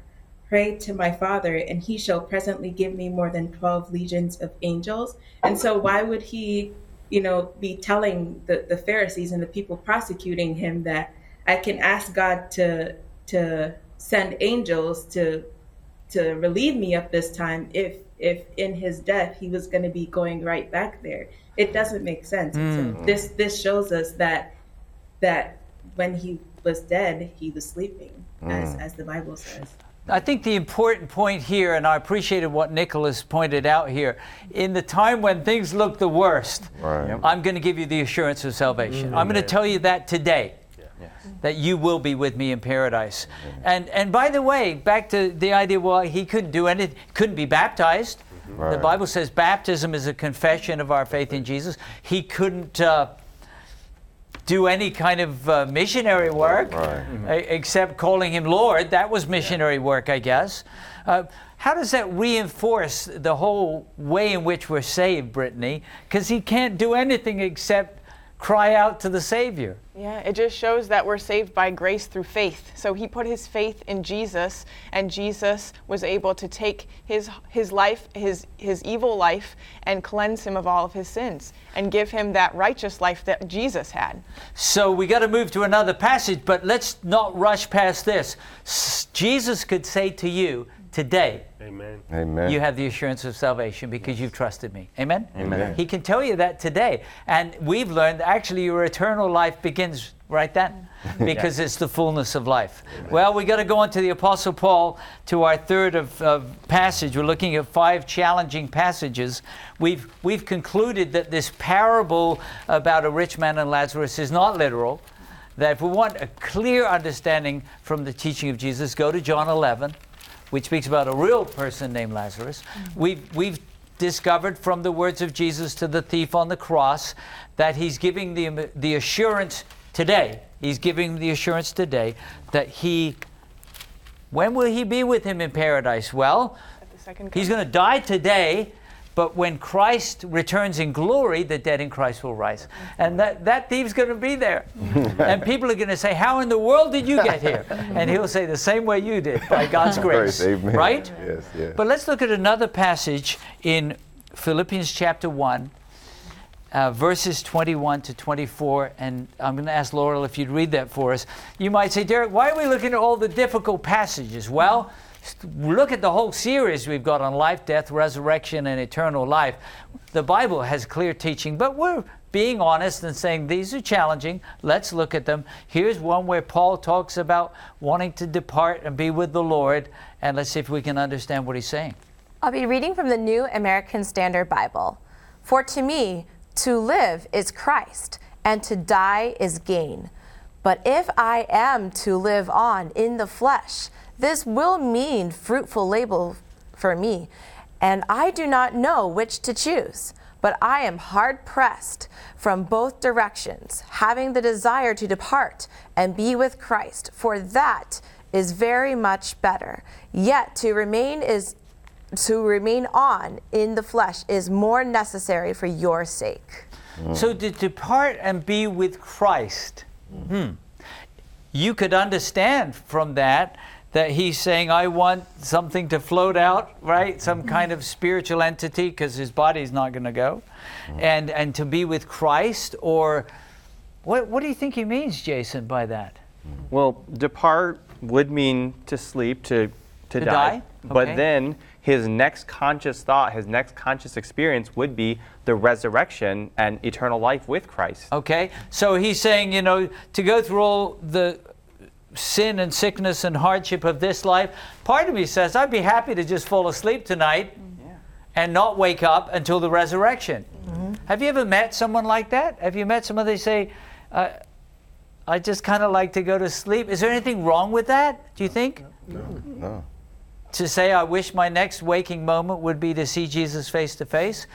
pray to my father and he shall presently give me more than 12 legions of angels and so why would he you know be telling the, the pharisees and the people prosecuting him that i can ask god to to send angels to to relieve me of this time if if in his death he was going to be going right back there it doesn't make sense And so Mm. this this shows us that that when he was dead he was sleeping as Mm. as the bible says I think the important point here, and I appreciated what Nicholas pointed out here, in the time when things look the worst, Right. I'm going to give you the assurance of salvation. I'm going to tell you that today. That you will be with me in paradise, and and by the way, back to the idea. Well, he couldn't do anything. Couldn't be baptized. The Right. Bible says baptism is a confession of our faith in Jesus. He couldn't uh, do any kind of uh, missionary work Right. e- except calling him Lord. That was missionary work, I guess. Uh, how does that reinforce the whole way in which we're saved, Brittany? Because he can't do anything except cry out to the Savior. Yeah, it just shows that we're saved by grace through faith. So he put his faith in Jesus, and Jesus was able to take his his life, his his evil life, and cleanse him of all of his sins, and give him that righteous life that Jesus had. So we got to move to another passage, but let's not rush past this. Jesus could say to you today, Amen. Amen. You have the assurance of salvation because you've trusted me. Amen? Amen. He can tell you that today. And we've learned that actually your eternal life begins right then because it's the fullness of life. Well, we got to go on to the Apostle Paul to our third of, of passage. We're looking at five challenging passages. We've, we've concluded that this parable about a rich man and Lazarus is not literal. That if we want a clear understanding from the teaching of Jesus, go to John 11 which speaks about a real person named Lazarus. Mm-hmm. We've, we've discovered from the words of Jesus to the thief on the cross that he's giving the, the assurance today. He's giving the assurance today that he, when will he be with him in paradise? Well, At the second he's going to die today, but when Christ returns in glory, the dead in Christ will rise. And that, that thief's going to be there. and people are going to say, How in the world did you get here? And he'll say, The same way you did, by God's grace. Amen. Right? Yes, yes. But let's look at another passage in Philippians chapter 1, uh, verses 21 to 24. And I'm going to ask Laurel if you'd read that for us. You might say, Derek, why are we looking at all the difficult passages? Well, look at the whole series we've got on life, death, resurrection, and eternal life. The Bible has clear teaching, but we're being honest and saying these are challenging. Let's look at them. Here's one where Paul talks about wanting to depart and be with the Lord, and let's see if we can understand what he's saying. I'll be reading from the New American Standard Bible. For to me, to live is Christ, and to die is gain. But if I am to live on in the flesh, this will mean fruitful labor for me, and I do not know which to choose. But I am hard pressed from both directions, having the desire to depart and be with Christ, for that is very much better. Yet to remain is to remain on in the flesh is more necessary for your sake. So to depart and be with Christ, hmm, you could understand from that that he's saying, I want something to float out, right? Some mm-hmm. kind of spiritual entity, because his body's not going to go, mm-hmm. and, and to be with Christ, or what, what do you think he means, Jason, by that? Mm-hmm. Well, depart would mean to sleep, to, to, To die. die? But then his next conscious thought, his next conscious experience would be the resurrection and eternal life with Christ. Okay? So he's saying, you know, to go through all the sin and sickness and hardship of this life, part of me says, I'd be happy to just fall asleep tonight and not wake up until the resurrection. Have you ever met someone like that? Have you met someone they say, uh, I just kind of like to go to sleep? Is there anything wrong with that, do you think? No. No. To say, I wish my next waking moment would be to see Jesus face to face?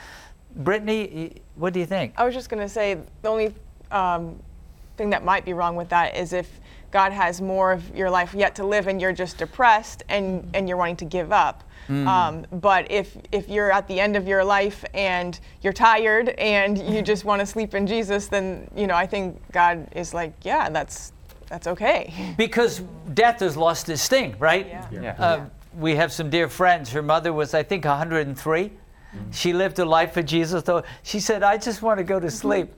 Brittany, what do you think? I was just going to say the only um, thing that might be wrong with that is if God has more of your life yet to live and you're just depressed and, and you're wanting to give up. Mm. Um, but if, if you're at the end of your life and you're tired and you just want to sleep in Jesus, then you know I think God is like, yeah, that's that's okay. Because death has lost its sting, right? Yeah. Uh, we have some dear friends. Her mother was, I think, 103. She lived a life for Jesus, though. She said, I just want to go to sleep.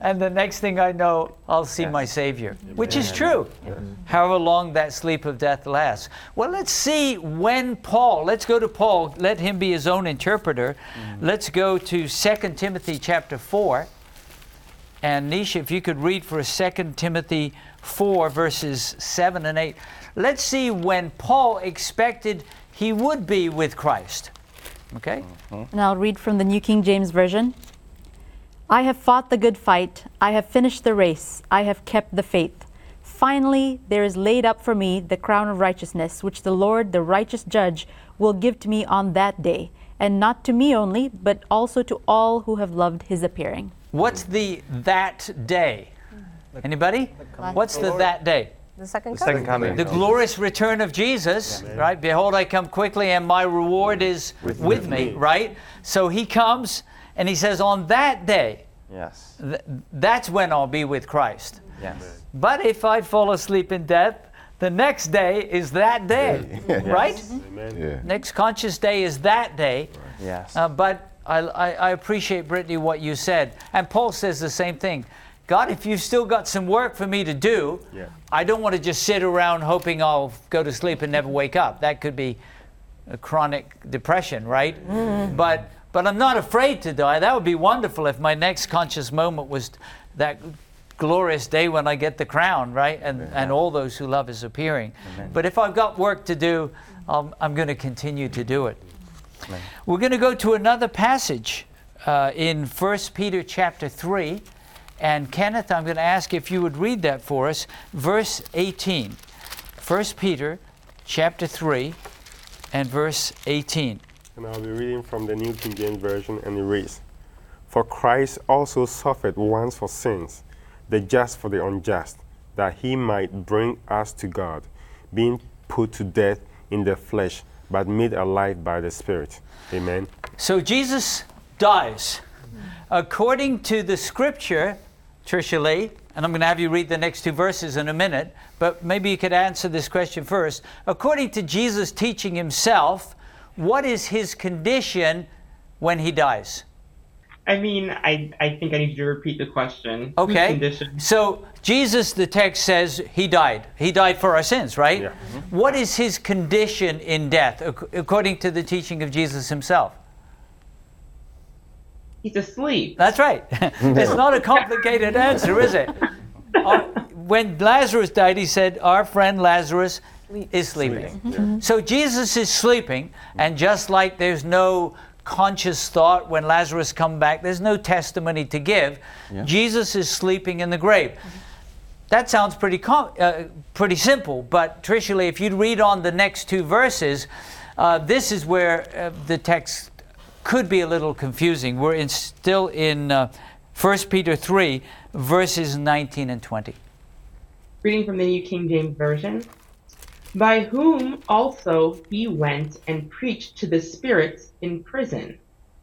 And the next thing I know, I'll see my Savior, which is true, however long that sleep of death lasts. Well, let's see when Paul, let's go to Paul, let him be his own interpreter. Mm-hmm. Let's go to 2 Timothy chapter 4. And Nisha, if you could read for us 2 Timothy 4, verses 7 and 8. Let's see when Paul expected he would be with Christ. Okay? And I'll read from the New King James Version. I have fought the good fight. I have finished the race. I have kept the faith. Finally, there is laid up for me the crown of righteousness, which the Lord, the righteous judge, will give to me on that day. And not to me only, but also to all who have loved his appearing. What's the that day? Anybody? What's the that day? The second The second coming. The glorious return of Jesus, right? Behold, I come quickly, and my reward is with, me, right? So he comes and he says, On that day, Yes. th- that's when I'll be with Christ. Yes. But if I fall asleep in death, the next day is that day, right? Amen. Yeah. Next conscious day is that day. Yes. Uh, but I, I, I appreciate, Brittany, what you said. And Paul says the same thing. God, if you've still got some work for me to do, Yeah. I don't want to just sit around hoping I'll go to sleep and never wake up. That could be a chronic depression, right? But but I'm not afraid to die. That would be wonderful if my next conscious moment was that glorious day when I get the crown, right? And and all those who love is appearing. But if I've got work to do, um, I'm going to continue to do it. We're going to go to another passage uh, in 1 Peter chapter 3. And Kenneth, I'm going to ask if you would read that for us, verse 18. 1 Peter chapter 3 and verse 18. And I'll be reading from the New King James Version, and it reads For Christ also suffered once for sins, the just for the unjust, that he might bring us to God, being put to death in the flesh, but made alive by the Spirit. Amen. So Jesus dies. According to the scripture, Tricia Lee, and I'm going to have you read the next two verses in a minute, but maybe you could answer this question first. According to Jesus teaching himself, what is his condition when he dies? I mean, I, I think I need you to repeat the question. Okay. Condition. So Jesus, the text says, he died. He died for our sins, right? Yeah. Mm-hmm. What is his condition in death, according to the teaching of Jesus himself? He's asleep. That's right. it's not a complicated answer, is it? Our- when Lazarus died, he said, Our friend Lazarus is sleeping. So Jesus is sleeping, and just like there's no conscious thought when Lazarus come back, there's no testimony to give, Jesus is sleeping in the grave. That sounds pretty com- uh, pretty simple, but Tricia Lee, if you'd read on the next two verses, uh, this is where uh, the text could be a little confusing. We're in, still in uh, 1 Peter 3, verses 19 and 20. Reading from the New King James Version. By whom also he went and preached to the spirits in prison,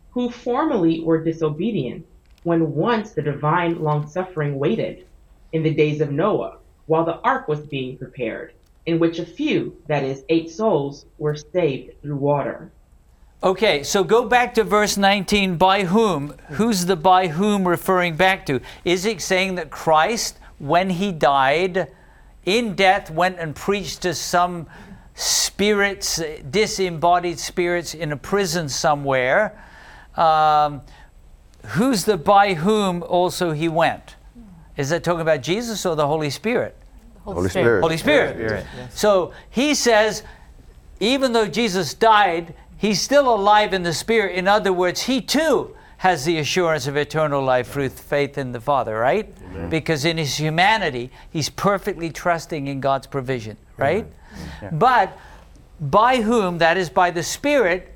who formerly were disobedient, when once the divine longsuffering waited, in the days of Noah, while the ark was being prepared, in which a few, that is, eight souls, were saved through water. Okay, so go back to verse 19. By whom? Who's the by whom referring back to? Is it saying that Christ, when he died, in death went and preached to some spirits, disembodied spirits in a prison somewhere. Um, who's the by whom also he went? Is that talking about Jesus or the Holy Spirit? Holy Spirit. Holy Spirit. So he says, even though Jesus died, he's still alive in the Spirit. In other words, he too has the assurance of eternal life through faith in the Father, right? Because in his humanity, he's perfectly trusting in God's provision, right? But by whom, that is by the Spirit,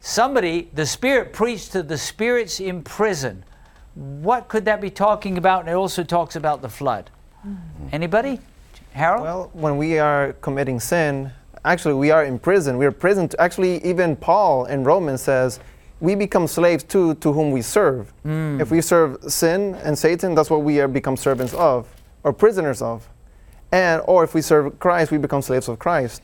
somebody, the Spirit preached to the spirits in prison. What could that be talking about? And it also talks about the flood. Mm-hmm. Anybody? Harold? Well, when we are committing sin, actually we are in prison. We are prison. To, actually, even Paul in Romans says we become slaves to to whom we serve. If we serve sin and Satan, that's what we are become servants of or prisoners of. And or if we serve Christ, we become slaves of Christ.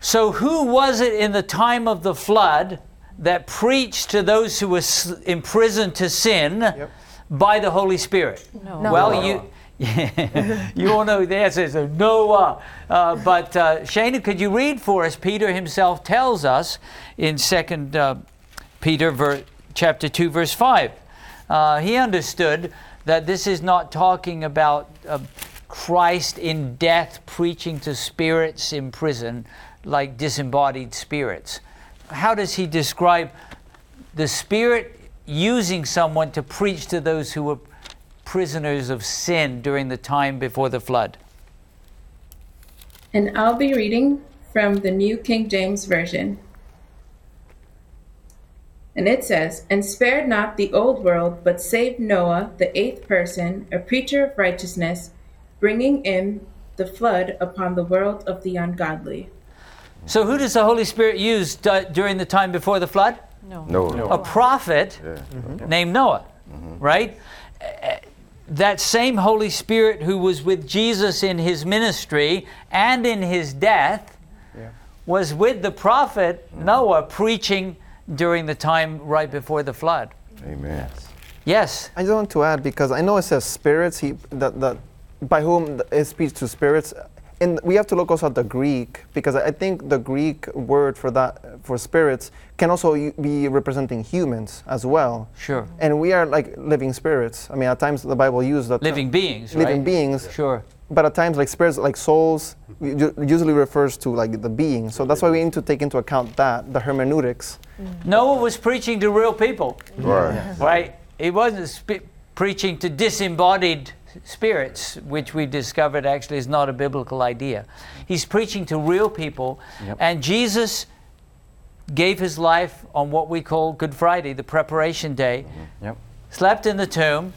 So, who was it in the time of the flood that preached to those who were s- imprisoned to sin by the Holy Spirit? No. Well, Noah. you. you all know the answer is Noah. Uh, but uh, Shana, could you read for us? Peter himself tells us in Second uh, Peter, ver- chapter two, verse five. Uh, he understood that this is not talking about uh, Christ in death preaching to spirits in prison, like disembodied spirits. How does he describe the Spirit using someone to preach to those who were prisoners of sin during the time before the flood? And I'll be reading from the New King James Version. And it says, And spared not the old world, but saved Noah, the eighth person, a preacher of righteousness, bringing in the flood upon the world of the ungodly. So, who does the Holy Spirit use du- during the time before the flood? No. Noah. A prophet named Noah, right? Uh, That same Holy Spirit who was with Jesus in his ministry and in his death was with the prophet Noah preaching during the time right before the flood. Amen. Yes. I just want to add because I know it says spirits. He that that by whom it speaks to spirits, and we have to look also at the Greek because I think the Greek word for that for spirits can also be representing humans as well. Sure. And we are like living spirits. I mean, at times the Bible uses that Living beings, living right? beings. Sure. But at times, like spirits, like souls, usually refers to like the being. So that's why we need to take into account that the hermeneutics. Mm. Noah was preaching to real people. Right. Right? He wasn't sp- preaching to disembodied spirits, which we discovered actually is not a biblical idea. He's preaching to real people. And Jesus gave his life on what we call Good Friday, the preparation day, mm-hmm. Yep. slept in the tomb.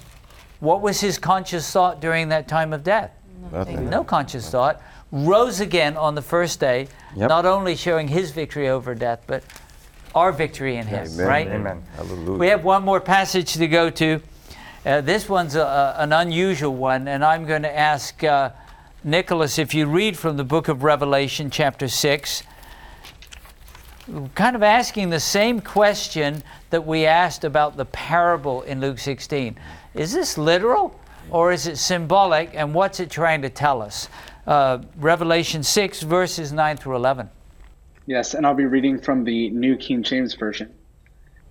What was his conscious thought during that time of death? Nothing. No conscious thought. Rose again on the first day, Yep. not only showing his victory over death, but our victory in him, Amen. right? Amen. Hallelujah. We have one more passage to go to. Uh, this one's a, a- an unusual one, and I'm going to ask uh, Nicholas if you read from the book of Revelation, chapter 6, kind of asking the same question that we asked about the parable in Luke 16. Is this literal or is it symbolic, and what's it trying to tell us? Uh, Revelation 6, verses 9 through 11. Yes, and I'll be reading from the New King James Version.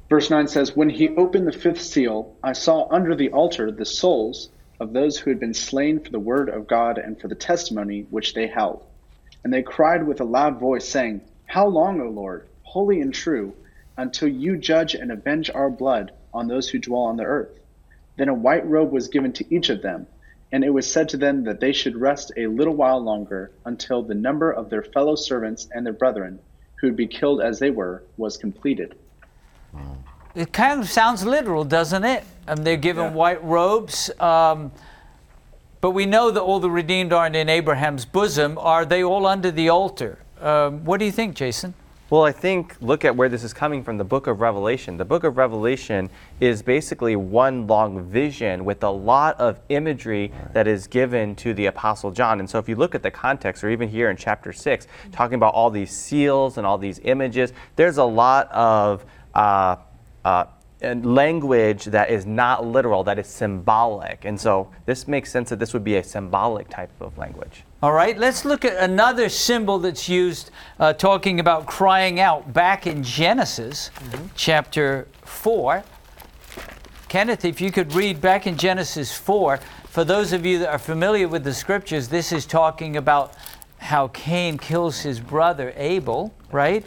Verse 9 says, When he opened the fifth seal, I saw under the altar the souls of those who had been slain for the word of God and for the testimony which they held. And they cried with a loud voice, saying, How long, O Lord, holy and true, until you judge and avenge our blood on those who dwell on the earth? Then a white robe was given to each of them, and it was said to them that they should rest a little while longer until the number of their fellow servants and their brethren, who would be killed as they were, was completed. It kind of sounds literal, doesn't it? Um, they're given white robes. Um, but we know that all the redeemed aren't in Abraham's bosom. Are they all under the altar? Um, what do you think, Jason? Well, I think look at where this is coming from the book of Revelation. The book of Revelation is basically one long vision with a lot of imagery that is given to the Apostle John. And so, if you look at the context, or even here in chapter 6, talking about all these seals and all these images, there's a lot of uh, uh, language that is not literal, that is symbolic. And so this makes sense that this would be a symbolic type of language. All right, let's look at another symbol that's used uh, talking about crying out back in Genesis chapter 4. Kenneth, if you could read back in Genesis 4, for those of you that are familiar with the scriptures, this is talking about how Cain kills his brother Abel, right?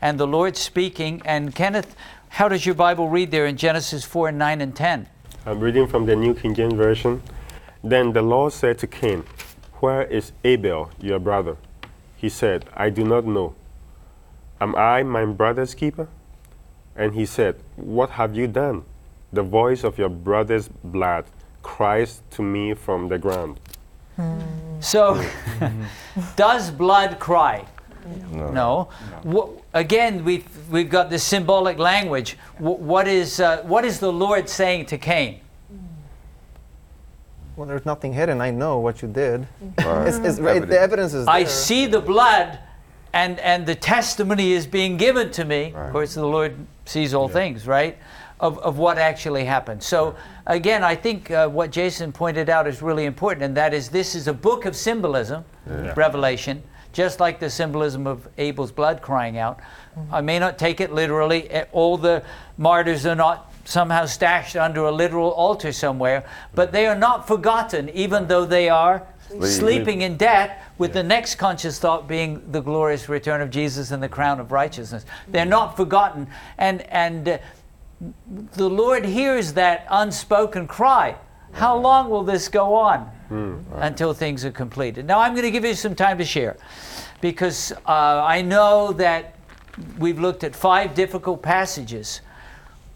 And the Lord speaking. And Kenneth, how does your Bible read there in Genesis 4 9 and 10? I'm reading from the New King James Version. Then the Lord said to Cain, Where is Abel, your brother? He said, I do not know. Am I my brother's keeper? And he said, What have you done? The voice of your brother's blood cries to me from the ground. So, does blood cry? No. No. Wha- again, we've, we've got this symbolic language. Wh- what, is, uh, what is the Lord saying to Cain? Well, there's nothing hidden. I know what you did. Right. It's, it's right, the evidence is I see the blood, and, and the testimony is being given to me. Of course, the Lord sees all things, right? Of, of what actually happened. So, again, I think uh, what Jason pointed out is really important, and that is this is a book of symbolism, Revelation, just like the symbolism of Abel's blood crying out. I may not take it literally. Eh, All the martyrs are not somehow stashed under a literal altar somewhere, but they are not forgotten, even though they are Sleep. sleeping in death, with the next conscious thought being the glorious return of Jesus and the crown of righteousness. They're not forgotten, and and uh, the Lord hears that unspoken cry. How long will this go on until things are completed? Now, I'm going to give you some time to share because uh, I know that we've looked at five difficult passages.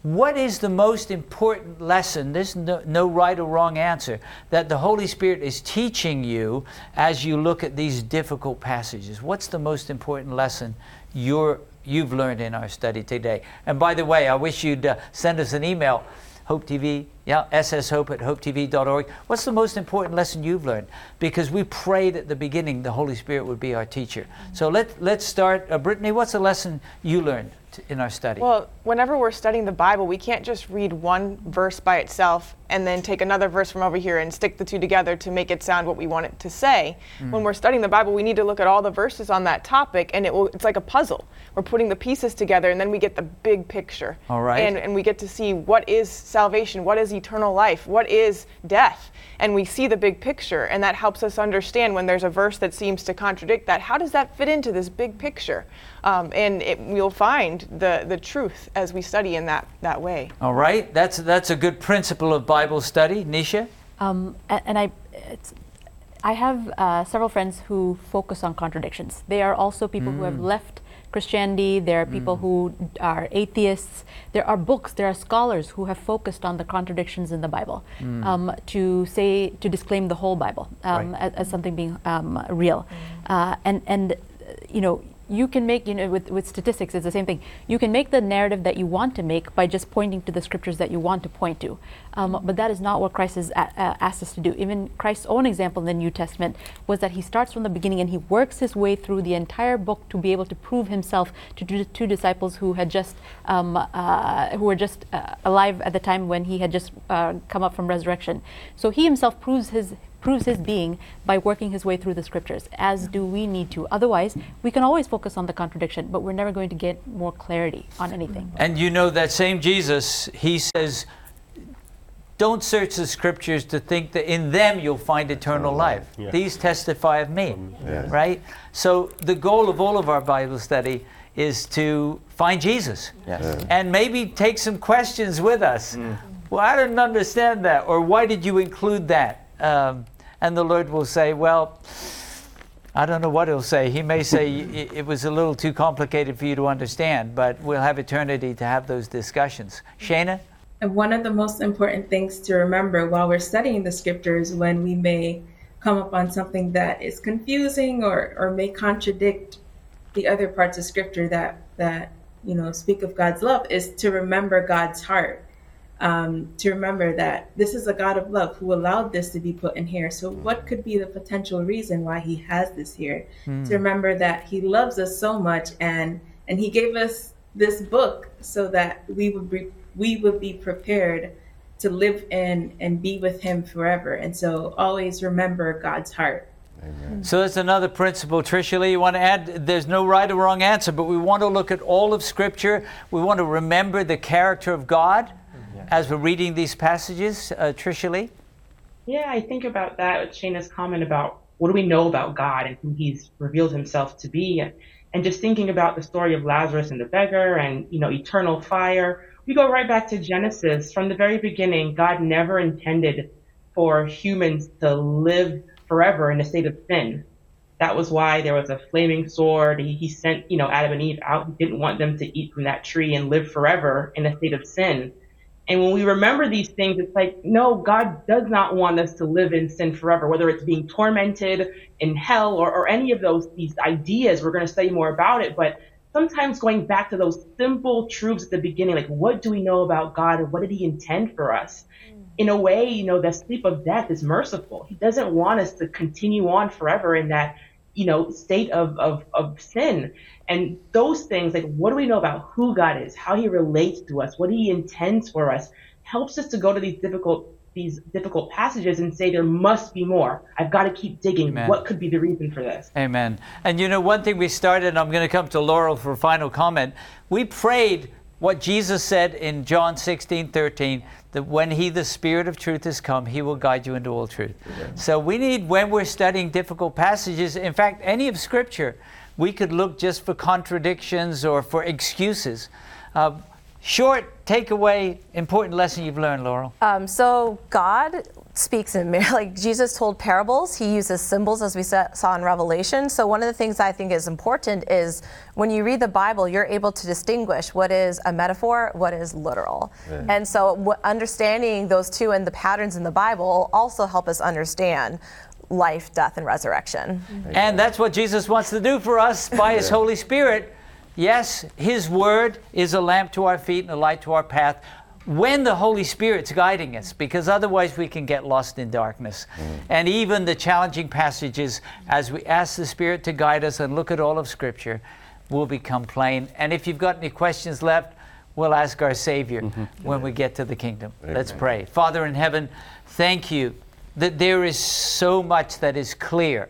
What is the most important lesson? There's no, no right or wrong answer that the Holy Spirit is teaching you as you look at these difficult passages. What's the most important lesson you're, you've learned in our study today? And by the way, I wish you'd uh, send us an email, Hope TV, yeah, sshope at hopetv.org. What's the most important lesson you've learned? Because we prayed at the beginning the Holy Spirit would be our teacher. So let, let's start. Uh, Brittany, what's the lesson you learned in our study? Well, whenever we're studying the Bible, we can't just read one verse by itself and then take another verse from over here and stick the two together to make it sound what we want it to say. Mm. When we're studying the Bible, we need to look at all the verses on that topic, and it will, it's like a puzzle. We're putting the pieces together, and then we get the big picture. All right. And, and we get to see what is salvation, what is eternal life, what is death. And we see the big picture, and that helps us understand when there's a verse that seems to contradict that. How does that fit into this big picture? Um, and it, we'll find the, the truth as we study in that, that way. All right, that's that's a good principle of Bible study, Nisha. Um, a- and I, it's, I have uh, several friends who focus on contradictions. They are also people who have left Christianity. There are people who are atheists. There are books. There are scholars who have focused on the contradictions in the Bible um, to say to disclaim the whole Bible um, Right. as, as something being um, real. Uh, and and you know you can make you know with, with statistics it's the same thing. You can make the narrative that you want to make by just pointing to the scriptures that you want to point to. Um, but that is not what christ has a- uh, asked us to do. Even christ's own example in the new testament was that he starts from the beginning and he works his way through the entire book to be able to prove himself to two, two disciples who had just um, uh, who were just uh, alive at the time when he had just uh, come up from resurrection. So he himself proves his proves his being by working his way through the scriptures, as do we need to. Otherwise, we can always focus on the contradiction, but we're never going to get more clarity on anything. And you know that same Jesus, he says, don't search the scriptures to think that in them you'll find eternal mm-hmm. life. Yeah. These testify of me, mm-hmm. Yes. right? So the goal of all of our Bible study is to find Jesus Yes. and maybe take some questions with us. Mm. Well, I didn't understand that, or why did you include that? Um, and the Lord will say, well, I don't know what he'll say. He may say it was a little too complicated for you to understand, but we'll have eternity to have those discussions. Shana? And one of the most important things to remember while we're studying the scriptures when we may come upon something that is confusing or, or may contradict the other parts of scripture that that you know speak of God's love is to remember God's heart. Um, to remember that this is a God of love who allowed this to be put in here. So, what could be the potential reason why He has this here? To remember that He loves us so much, and and He gave us this book so that we would be, we would be prepared to live in and be with Him forever. And so always remember God's heart. So that's another principle. Tricia Lee, you want to add? There's no right or wrong answer, but we want to look at all of Scripture. We want to remember the character of God as we're reading these passages. Uh, Tricia Lee? Yeah, I think about that with Shayna's comment about what do we know about God and who He's revealed Himself to be, and, and just thinking about the story of Lazarus and the beggar, and you know, eternal fire. We go right back to Genesis. From the very beginning, God never intended for humans to live forever in a state of sin. That was why there was a flaming sword. He, he sent, you know, Adam and Eve out. He didn't want them to eat from that tree and live forever in a state of sin. And when we remember these things, it's like, no, God does not want us to live in sin forever, whether it's being tormented in hell or, or any of those, these ideas. We're going to study more about it, but sometimes going back to those simple truths at the beginning, like what do we know about God and what did he intend for us? Mm. In a way, you know, the sleep of death is merciful. He doesn't want us to continue on forever in that, you know, state of, of, of sin. And those things, like what do we know about who God is, how he relates to us, what he intends for us, helps us to go to these difficult these difficult passages and say there must be more. I've got to keep digging. Amen. What could be the reason for this? Amen. And you know, one thing we started, and I'm going to come to Laurel for a final comment. We prayed what Jesus said in John 16, 13, that when He, the Spirit of truth, has come, He will guide you into all truth. So we need, when we're studying difficult passages, in fact, any of Scripture, we could look just for contradictions or for excuses. Uh, short takeaway, important lesson you've learned, Laurel. Um, so God speaks in like Jesus told parables. He uses symbols, as we saw in Revelation. So one of the things I think is important is when you read the Bible, you're able to distinguish what is a metaphor, what is literal. And so understanding those two and the patterns in the Bible also help us understand life, death, and resurrection. And that's what Jesus wants to do for us by His Holy Spirit. Yes, His Word is a lamp to our feet and a light to our path when the Holy Spirit's guiding us, because otherwise we can get lost in darkness. Mm. And even the challenging passages, as we ask the Spirit to guide us and look at all of Scripture, will become plain. And if you've got any questions left, we'll ask our Savior mm-hmm. when we get to the kingdom. Let's pray. Father in heaven, thank you that there is so much that is clear.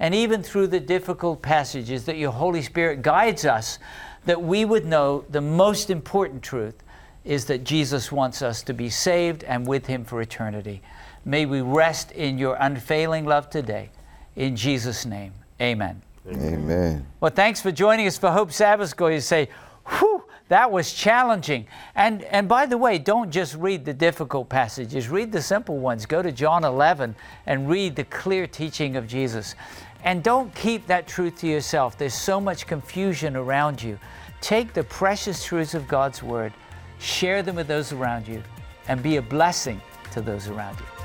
And even through the difficult passages, that your Holy Spirit guides us, that we would know the most important truth is that Jesus wants us to be saved and with Him for eternity. May we rest in your unfailing love today. In Jesus' name, amen. Amen. Well, thanks for joining us for Hope Sabbath School. You say, whew, that was challenging. And, and by the way, don't just read the difficult passages, read the simple ones. Go to John 11 and read the clear teaching of Jesus. And don't keep that truth to yourself. There's so much confusion around you. Take the precious truths of God's Word, share them with those around you, and be a blessing to those around you.